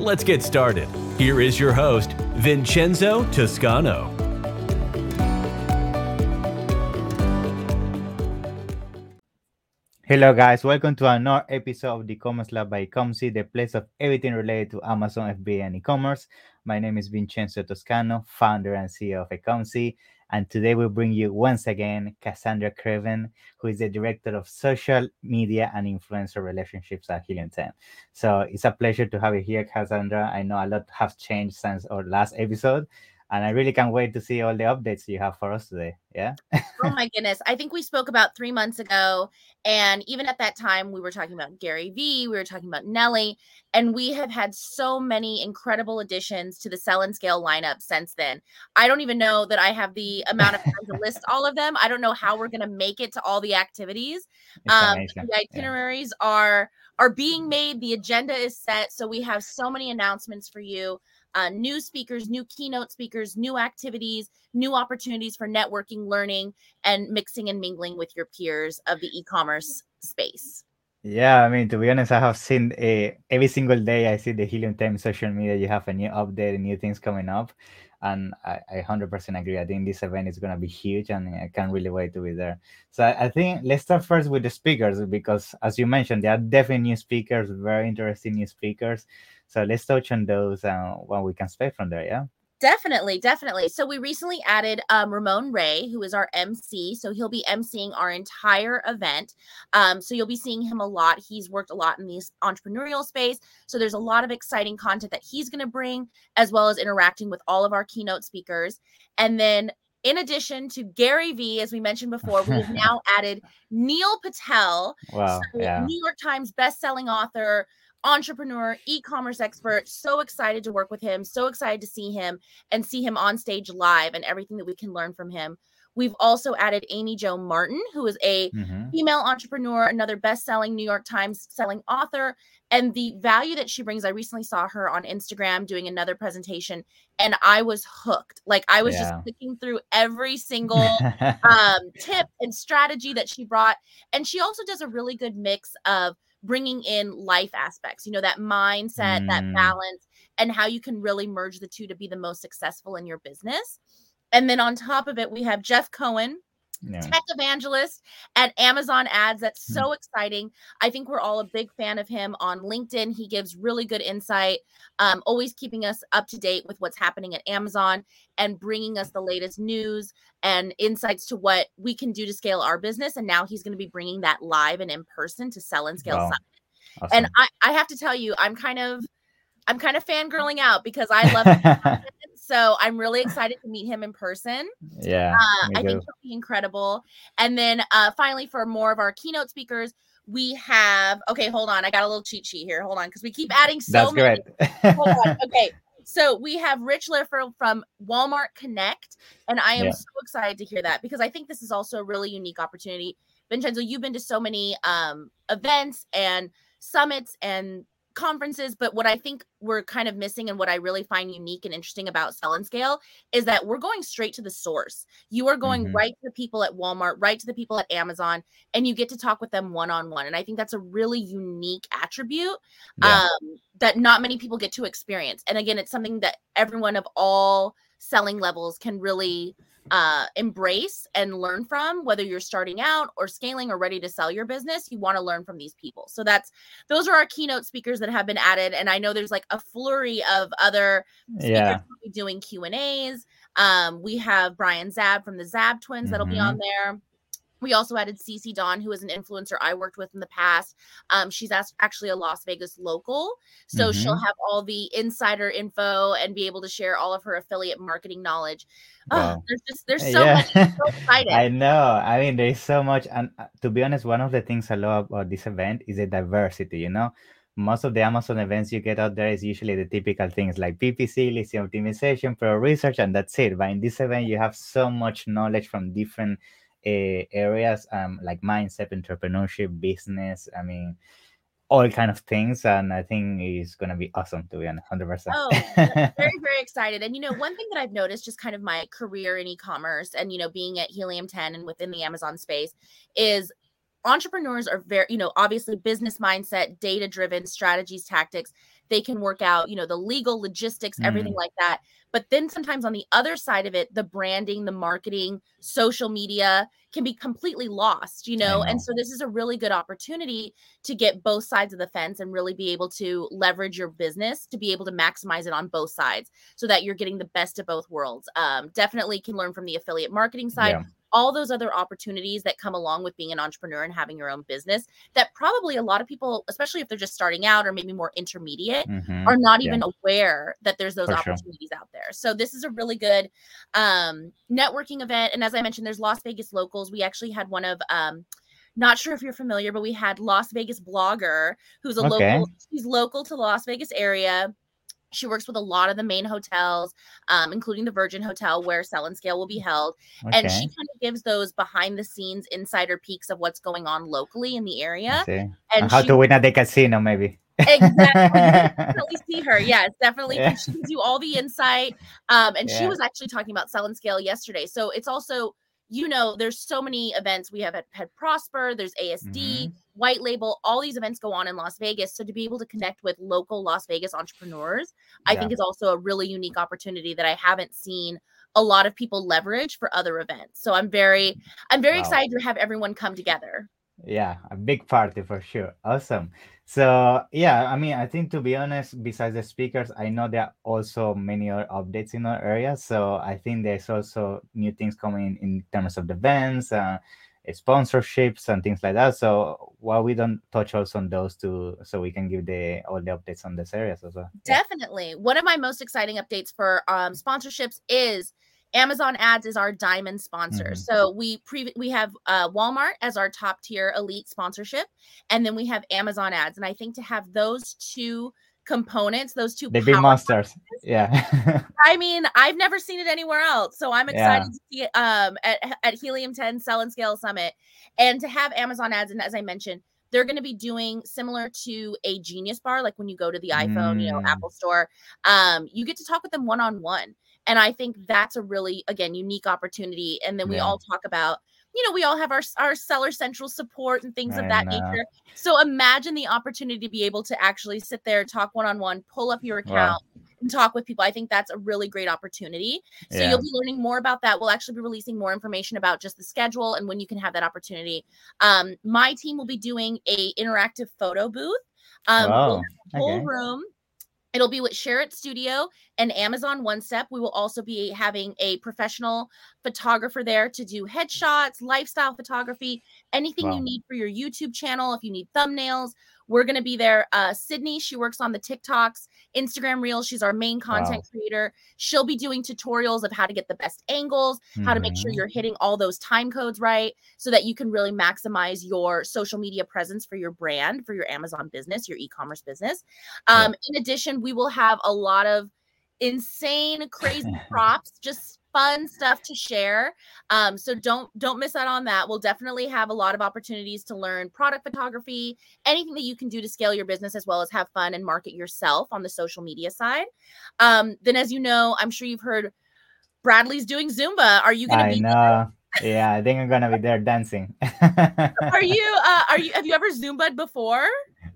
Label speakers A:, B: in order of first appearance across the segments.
A: Let's get started. Here is your host, Vincenzo Toscano.
B: Hello, guys. Welcome to another episode of the Commerce Lab by Ecomcy, the place of everything related to Amazon FBA and e-commerce. My name is Vincenzo Toscano, founder and CEO of Ecomcy, and today we bring you once again Cassandra Craven, who is the director of social media and influencer relationships at Helium 10. So it's a pleasure to have you here, Cassandra. I know a lot has changed since our last episode, and I really can't wait to see all the updates you have for us today. Yeah.
C: oh my goodness. I think we spoke about three months ago. And even at that time, we were talking about Gary Vee, we were talking about Nelly, and we have had so many incredible additions to the sell and scale lineup since then. I don't even know that I have the amount of time to list all of them. I don't know how we're going to make it to all the activities. Um, the itineraries yeah. are are being made. The agenda is set. So we have so many announcements for you uh, new speakers, new keynote speakers, new activities, new opportunities for networking, learning, and mixing and mingling with your peers of the e commerce space.
B: Yeah, I mean, to be honest, I have seen uh, every single day I see the Helium 10 social media, you have a new update, new things coming up. And I, I 100% agree. I think this event is going to be huge and I can't really wait to be there. So I, I think let's start first with the speakers because, as you mentioned, there are definitely new speakers, very interesting new speakers. So let's touch on those uh, what we can expect from there. Yeah.
C: Definitely, definitely. So we recently added um, Ramon Ray, who is our MC. So he'll be emceeing our entire event. Um, so you'll be seeing him a lot. He's worked a lot in the entrepreneurial space. So there's a lot of exciting content that he's going to bring, as well as interacting with all of our keynote speakers. And then in addition to Gary Vee, as we mentioned before, we have now added Neil Patel,
B: wow,
C: so
B: yeah.
C: New York Times best-selling author, entrepreneur, e-commerce expert. So excited to work with him. So excited to see him and see him on stage live and everything that we can learn from him. We've also added Amy Jo Martin, who is a mm-hmm. female entrepreneur, another best-selling New York Times selling author, and the value that she brings. I recently saw her on Instagram doing another presentation, and I was hooked. Like I was yeah. just clicking through every single um, tip and strategy that she brought, and she also does a really good mix of bringing in life aspects, you know, that mindset, mm. that balance, and how you can really merge the two to be the most successful in your business. And then on top of it, we have Jeff Cohen, yeah. tech evangelist at Amazon ads. That's hmm. so mm. exciting. I think we're all a big fan of him on LinkedIn. He gives really good insight, um, always keeping us up to date with what's happening at Amazon and bringing us the latest news and insights to what we can do to scale our business. And now he's going to be bringing that live and in person to Sell and Scale wow. Awesome. And I, I have to tell you, I'm kind of I'm kind of fangirling out because I love so I'm really excited to meet him in person.
B: Yeah.
C: Uh, I think he'll be incredible. And then uh, finally, for more of our keynote speakers, we have okay, hold on. I got a little cheat sheet here. Hold on, because we keep adding so
B: That's
C: many.
B: Great.
C: hold on. Okay. So we have Rich Liffer from Walmart Connect, and I am yeah. so excited to hear that because I think this is also a really unique opportunity. Vincenzo, you've been to so many um, events and summits and conferences, but what I think we're kind of missing and what I really find unique and interesting about Sell and Scale is that we're going straight to the source. You are going mm-hmm. right to the people at Walmart, right to the people at Amazon, and you get to talk with them one on one. And I think that's a really unique attribute yeah. um, that not many people get to experience. And again, it's something that everyone of all selling levels can really uh, embrace and learn from whether you're starting out or scaling or ready to sell your business you want to learn from these people so that's those are our keynote speakers that have been added and i know there's like a flurry of other
B: yeah
C: doing q and a's um, we have brian zab from the zab twins that'll mm-hmm. be on mm-hmm. there we also added Cece Dawn, who is an influencer I worked with in the past. Um, she's actually a Las Vegas local, so mm-hmm. she'll have all the insider info and be able to share all of her affiliate marketing knowledge. Oh, there's just there's so yeah. much. So excited.
B: I know. I mean, there's so much, and uh, to be honest, one of the things I love about this event is the diversity. You know, most of the Amazon events you get out there is usually the typical things like PPC, listing optimization, pro research, and that's it. But in this event, you have so much knowledge from different uh, areas, um, like mindset, entrepreneurship, business. I mean, all kind of things and i think it's going to be awesome to be honest 100%
C: oh very very excited and you know one thing that i've noticed just kind of my career in e-commerce and you know being at helium 10 and within the amazon space is entrepreneurs are very you know obviously business mindset data driven strategies tactics. They can work out you know the legal logistics everything mm. like that. But then sometimes on the other side of it the branding the marketing social media can be completely lost you know? know? And so this is a really good opportunity to get both sides of the fence and really be able to leverage your business to be able to maximize it on both sides so that you're getting the best of both worlds. Um, definitely can learn from the affiliate marketing side yeah all those other opportunities that come along with being an entrepreneur and having your own business that probably a lot of people, especially if they're just starting out or maybe more intermediate, mm-hmm. are not even yeah. aware that there's those For opportunities sure. out there. So this is a really good um, networking event. And as I mentioned, there's Las Vegas locals. We actually had one of um, not sure if you're familiar, but we had Las Vegas blogger who's a okay. local. She's local to Las Vegas area. She works with a lot of the main hotels, um, including the Virgin Hotel, where Sell and Scale will be held. Okay. And she kind of gives those behind the scenes insider peeks of what's going on locally in the area.
B: And how she, to win at the casino, maybe.
C: exactly. definitely see her. Yes, definitely. Yeah. She gives you all the insight. Um, and yeah. she was actually talking about Sell and Scale yesterday. So it's also you know, there's so many events. We have at Pet Prosper, there's ASD, mm-hmm. White Label, all these events go on in Las Vegas. So to be able to connect with local Las Vegas entrepreneurs, yeah. I think is also a really unique opportunity that I haven't seen a lot of people leverage for other events. So I'm very, I'm very wow. excited to have everyone come together.
B: Yeah, a big party for sure. Awesome. So yeah, I mean, I think to be honest, besides the speakers, I know there are also many other updates in our area. So I think there's also new things coming in terms of the events, uh, sponsorships, and things like that. So why we don't touch also on those two, so we can give the all the updates on this areas as well.
C: Definitely, one of my most exciting updates for um, sponsorships is Amazon Ads is our diamond sponsor. Mm-hmm. So we pre- we have uh, Walmart as our top tier elite sponsorship, and then we have Amazon Ads. And I think to have those two components, those two
B: they be monsters. Yeah.
C: I mean, I've never seen it anywhere else, so I'm excited yeah. to see it um, at at Helium 10 Sell and Scale Summit, and to have Amazon Ads. And as I mentioned, they're going to be doing similar to a Genius Bar, like when you go to the iPhone, mm. you know, mm. Apple Store. Um, you get to talk with them one on one and I think that's a really, again, unique opportunity. And then we yeah. all talk about, you know, we all have our, our seller central support and things I of that know. nature. So imagine the opportunity to be able to actually sit there, talk one on one, pull up your account. Wow. And talk with people. I think that's a really great opportunity. So yeah. you'll be learning more about that. We'll actually be releasing more information about just the schedule and when you can have that opportunity. Um, my team will be doing a interactive photo booth. Um, we'll whole okay. room It'll be with Sherritt Studio and Amazon One Step. We will also be having a professional photographer there to do headshots, lifestyle photography, anything wow. you need for your YouTube channel. If you need thumbnails, we're going to be there. Uh, Sydney, she works on the TikToks, Instagram Reels. She's our main content wow. creator. She'll be doing tutorials of how to get the best angles, mm-hmm. how to make sure mm-hmm. you're hitting all those time codes right so that you can really maximize your social media presence for your brand, for your Amazon business, your e commerce business. Um, yeah. In addition, we will have a lot of insane, crazy props, just fun stuff to share. Um, so don't don't miss out on that. We'll definitely have a lot of opportunities to learn product photography, anything that you can do to scale your business as well as have fun and market yourself on the social media side. Um, then, as you know, I'm sure you've heard Bradley's doing Zumba. Are you going to be?
B: Know. yeah, I think I'm gonna be there dancing.
C: are you? Uh, are you? Have you ever Zumba before?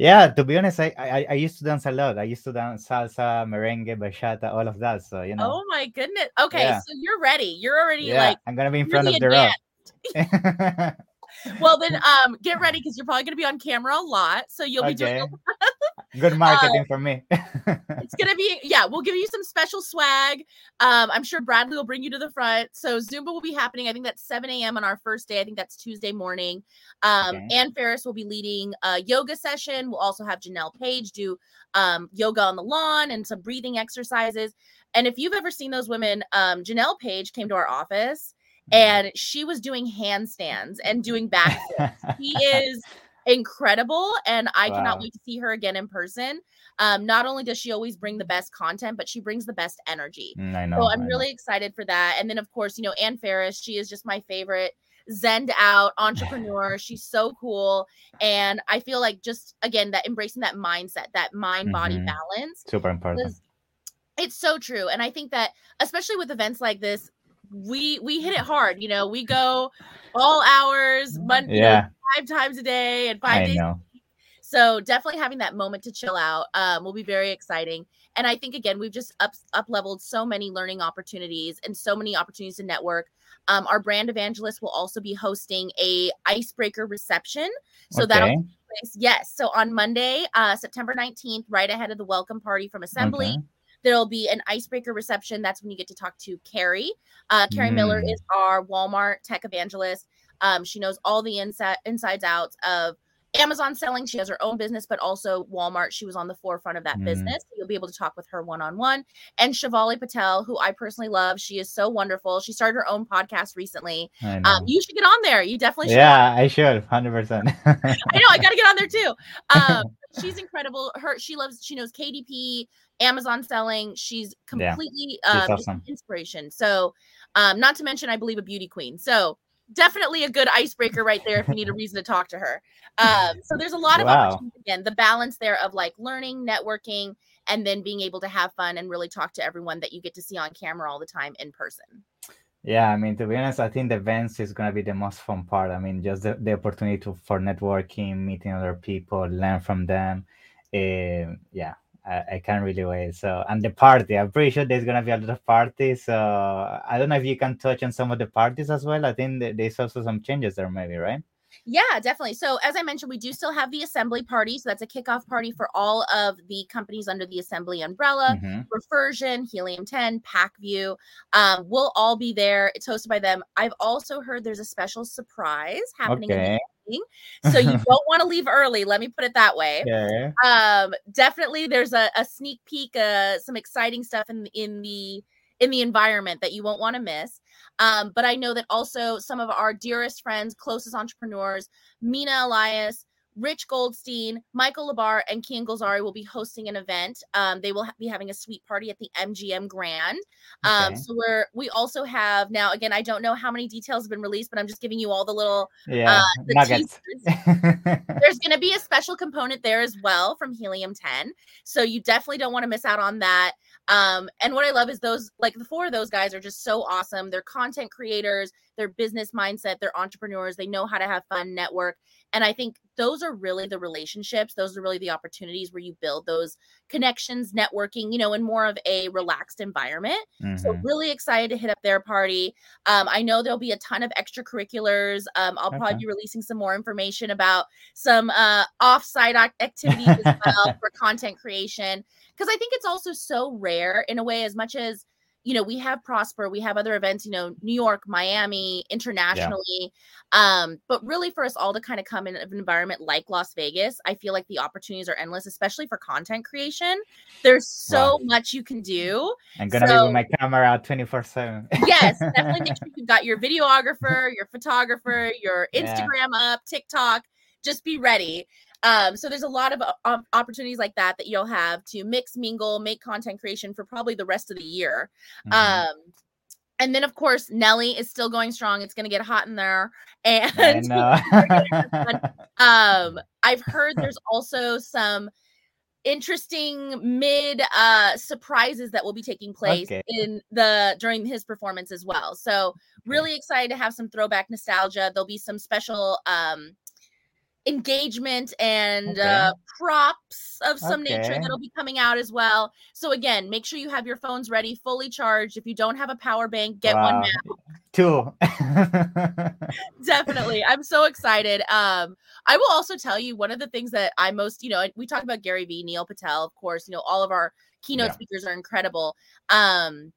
B: Yeah, to be honest, I, I I used to dance a lot. I used to dance salsa, merengue, bachata, all of that. So you know.
C: Oh my goodness. Okay, yeah. so you're ready. You're already yeah, like.
B: I'm gonna be in front of the road.
C: well then um get ready because you're probably going to be on camera a lot so you'll be okay. doing
B: good marketing uh, for me.
C: it's gonna be yeah we'll give you some special swag. Um i'm sure bradley will bring you to the front. So zumba will be happening i think that's 7 a.m on our first day. I think that's tuesday morning. Um okay. ann ferris will be leading a yoga session. We'll also have janelle page do um yoga on the lawn and some breathing exercises. And if you've ever seen those women um janelle page came to our office and she was doing handstands and doing back. she is incredible and I cannot wait to see her again in person. Um, not only does she always bring the best content, but she brings the best energy.
B: Mm, I know.
C: So
B: I
C: I'm
B: know.
C: really excited for that. And then of course, you know, Ann Ferris, she is just my favorite zened out entrepreneur. She's so cool. And I feel like just again that embracing that mindset, that mind body
B: Mhm.
C: balance
B: super important.
C: it's so true. And I think that especially with events like this, we we hit it hard. You know, we go all hours, mon- you know,
B: Yeah,
C: five times a day and five
B: I
C: days
B: know.
C: so definitely having that moment to chill out um, will be very exciting. And I think again, we've just up up leveled so many learning opportunities and so many opportunities to network. Um, our brand evangelist will also be hosting a icebreaker reception. So that'll
B: okay.
C: take place. Yes. So on Monday, uh, September 19th, right ahead of the welcome party from Assembly,
B: okay.
C: There'll be an icebreaker reception. That's when you get to talk to Carrie. Uh, Carrie Miller
B: Mm.
C: is our Walmart tech evangelist. Um, she knows all the inside insides outs of Amazon selling. She has her own business, but also Walmart. She was on the forefront of that
B: Mm.
C: business. You'll be able to talk with her one on one. And Shivali Patel, who I personally love, she is so wonderful. She started her own podcast recently. Um, you should get on there. You definitely should.
B: yeah, I should. Hundred percent.
C: I know I got to get on there too. Um, she's incredible. Her she loves she knows KDP, Amazon selling. She's
B: Yeah,
C: completely um,
B: awesome.
C: inspiration. So, um, not to mention, I believe a beauty queen. So definitely a good icebreaker right there if you need a reason to talk to her. Um, so there's a lot of
B: Wow.
C: opportunities again, the balance there of like learning, networking, and then being able to have fun and really talk to everyone that you get to see on camera all the time in person.
B: Yeah, I mean, to be honest, I think the events is gonna be the most fun part. I mean, just the, the opportunity to for networking, meeting other people, learn from them. Um, yeah, I, I can't really wait. So, and the party, I'm pretty sure there's gonna be a lot of parties. So, I don't know if you can touch on some of the parties as well. I think there's also some changes there, maybe, right?
C: Yeah, definitely. So, as I mentioned, we do still have the assembly party. So, that's a kickoff party for all of the companies under the assembly umbrella.
B: Mhm.
C: Reversion, Helium 10, Pacvue. Um, we'll all be there. It's hosted by them. I've also heard there's a special surprise happening.
B: Okay.
C: So, you don't want to leave early. Let me put it that way.
B: Yeah.
C: Um, definitely there's a, a sneak peek, uh, some exciting stuff in in the in the environment that you won't want to miss. Um, but I know that also some of our dearest friends, closest entrepreneurs, Mina Elias, Rich Goldstein, Michael Labar, and Kian Golzari will be hosting an event. Um, they will ha- be having a sweet party at the MGM Grand. Um,
B: Okay.
C: so we're we also have now again. I don't know how many details have been released, but I'm just giving you all the little
B: Yeah.
C: uh, the
B: Nuggets.
C: there's going to be a special component there as well from helium 10 so you definitely don't want to miss out on that um and what i love is those like the four of those guys are just so awesome they're content creators they're business mindset they're entrepreneurs they know how to have fun network and i think those are really the relationships those are really the opportunities where you build those connections networking you know in more of a relaxed environment so
B: Mhm.
C: really excited to hit up their party. Um, I know there'll be a ton of extracurriculars. Um, I'll probably be releasing some more information about some uh, off-site activities as well for content creation because I think it's also so rare in a way. As much as you know, we have Prosper, we have other events. You know, New York, Miami, internationally. Um, but really, for us all to kind of come in an environment like Las Vegas, I feel like the opportunities are endless, especially for content creation. There's so much you can do.
B: I'm gonna be with my camera 24 7.
C: yes, definitely make sure you've got your videographer, your photographer, your
B: Yeah.
C: Instagram up, TikTok. Just be ready. Um, so there's a lot of uh, opportunities like that that you'll have to mix, mingle, make content creation for probably the rest of the year.
B: Mhm.
C: Um, and then of course Nelly is still going strong. It's gonna get hot in there. And um, I've heard there's also some interesting mid uh surprises that will be taking place
B: Okay.
C: in the during his performance as well. So really excited to have some throwback nostalgia. There'll be some special um engagement and uh props of some nature that'll be coming out as well. So again, make sure you have your phones ready, fully charged. If you don't have a power bank, get one now.
B: Two.
C: Definitely. I'm so excited. Um, I will also tell you one of the things that I most, you know, we talk about Gary Vee, Neil Patel, of course, you know, all of our keynote
B: Yeah.
C: speakers are incredible. Um,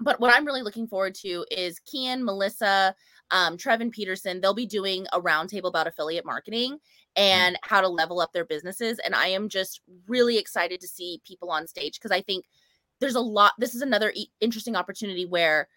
C: but what I'm really looking forward to is Kian, Melissa, um, Trevin Peterson. They'll be doing a roundtable about affiliate marketing and how to level up their businesses. And I am just really excited to see people on stage because I think there's a lot. This is another e- interesting opportunity where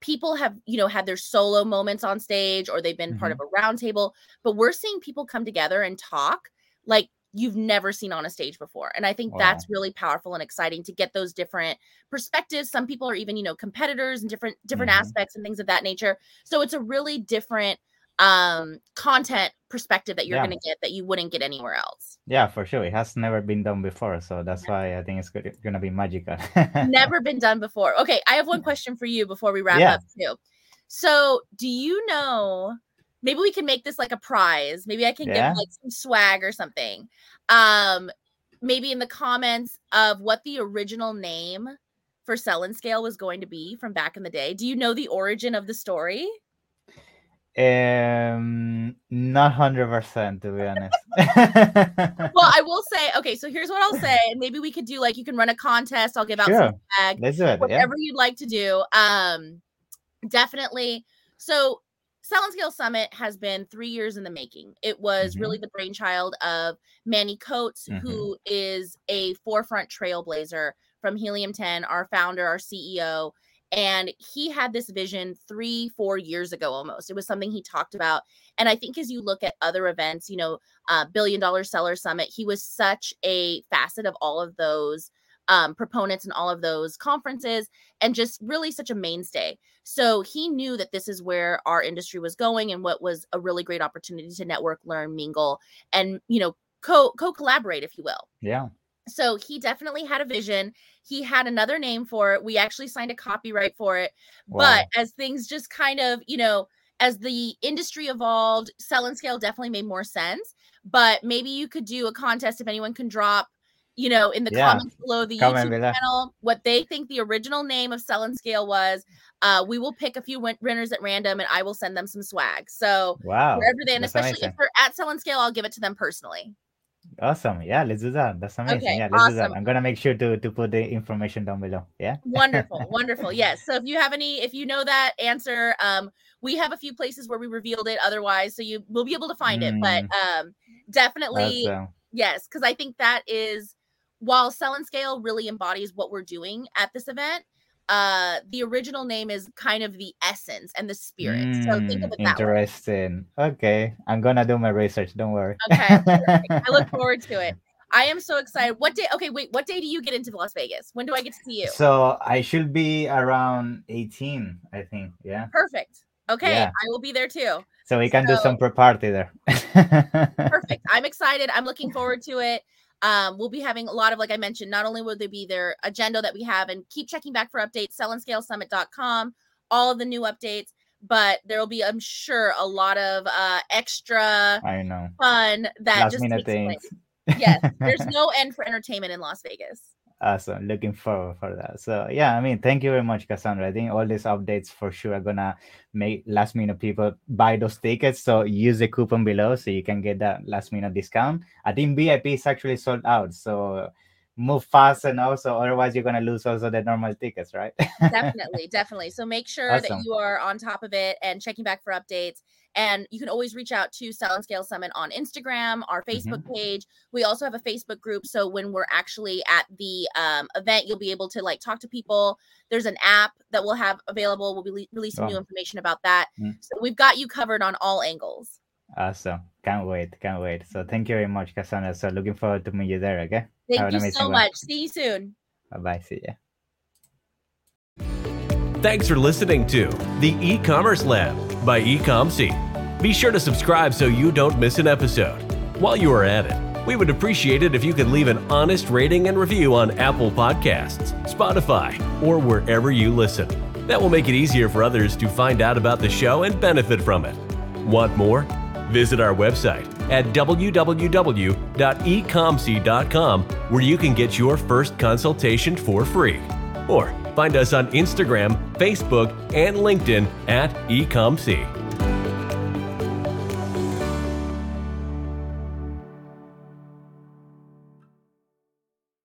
C: people have you know had their solo moments on stage or they've been part of
B: Mm-hmm.
C: a roundtable but we're seeing people come together and talk like you've never seen on a stage before and i think that's really powerful and exciting to get those different perspectives some people are even you know competitors and different different
B: Mhm.
C: aspects and things of that nature so it's a really different um content perspective that you're
B: Yeah.
C: going to get that you wouldn't get anywhere else
B: Yeah, for sure. It has never been done before, so that's why I think it's gonna be magical.
C: never been done before. Okay, I have one question for you before we wrap
B: Yeah.
C: up too. So, do you know? Maybe we can make this like a prize. Maybe I can
B: Yeah.
C: give like some swag or something. Um, maybe in the comments of what the original name for Sell and Scale was going to be from back in the day. Do you know the origin of the story?
B: um, not hundred percent to be honest.
C: Well, I will say, okay, so here's what I'll say, and maybe we could do like you can run a contest. I'll give out
B: Sure.
C: some swag.
B: Let's do it. Yeah.
C: whatever you'd like to do. Um, definitely. So, And Scale Summit has been three years in the making. It was
B: Mhm.
C: really the brainchild of Manny Coats,
B: Mhm.
C: who is a forefront trailblazer from Helium 10, our founder, our CEO. And he had this vision three, four years ago almost. It was something he talked about. And I think as you look at other events, you know, uh, Billion Dollar Seller Summit, he was such a facet of all of those um, proponents and all of those conferences and just really such a mainstay. So he knew that this is where our industry was going and what was a really great opportunity to network, learn, mingle, and you know, co co collaborate, if you will.
B: yeah.
C: So he definitely had a vision. He had another name for it. We actually signed a copyright for it. But as things just kind of, you know, as the industry evolved, sell and scale definitely made more sense. But maybe you could do a contest if anyone can drop, you know, in the
B: Yeah.
C: comments below the
B: Comment
C: YouTube
B: below.
C: channel what they think the original name of sell and scale was. Uh, we will pick a few win- winners at random and I will send them some swag. So
B: wow.
C: wherever they, and especially
B: amazing.
C: if they're at sell and scale, I'll give it to them personally.
B: Awesome. Yeah, let's do that. That's amazing.
C: Okay,
B: yeah, let's do that.
C: awesome.
B: I'm gonna make sure to to put the information down below. Yeah.
C: wonderful wonderful yes so if you have any if you know that answer um we have a few places where we revealed it otherwise so you will be able to find it but um definitely
B: Awesome.
C: yes because i think that is while sell and scale really embodies what we're doing at this event uh the original name is kind of the essence and the spirit so think of
B: Mm,
C: it that way
B: interesting. Okay, I'm gonna do my research. Don't worry.
C: okay i look forward to it i am so excited what day okay wait what day do you get into las vegas when do i get to see you
B: So I should be around 18, I think. Yeah.
C: perfect okay
B: Yeah.
C: i will be there too
B: So we can do some pre-party there.
C: perfect. I'm excited. I'm looking forward to it. Um, we'll be having a lot of, like I mentioned, not only will there be their agenda that we have, and keep checking back for updates, sellandscalesummit.com, all of the new updates, but there will be, I'm sure, a lot of uh, extra
B: I know.
C: fun that
B: Last
C: just
B: minute
C: takes
B: things.
C: place. Yes, there's no end for entertainment in Las Vegas.
B: Awesome. Looking forward for that. So yeah, I mean, thank you very much, Cassandra. I think all these updates for sure are gonna make last minute people buy those tickets. So use the coupon below so you can get that last minute discount. I think VIP is actually sold out. So move fast and also otherwise you're gonna lose also the normal tickets, right?
C: definitely definitely so make sure
B: Awesome.
C: that you are on top of it and checking back for updates and you can always reach out to sell and scale summit on instagram our facebook page we also have a facebook group so when we're actually at the um, event you'll be able to like talk to people there's an app that we'll have available we'll be le- releasing new
B: Oh.
C: information about that
B: Mm.
C: so we've got you covered on all angles
B: awesome. Can't wait. Can't wait. So thank you very much, Cassandra. So looking forward to meet you there, okay?
C: Thank you so
B: one.
C: much see you soon
B: Bye bye. See ya.
A: Thanks for listening to the e-commerce lab by Ecomcy. Be sure to subscribe so you don't miss an episode. While you are at it, we would appreciate it if you could leave an honest rating and review on Apple Podcasts, Spotify, or wherever you listen. That will make it easier for others to find out about the show and benefit from it. Want more? Visit our website at www.ecomcy.com where you can get your first consultation for free. Or find us on Instagram, Facebook, and LinkedIn at ecomc.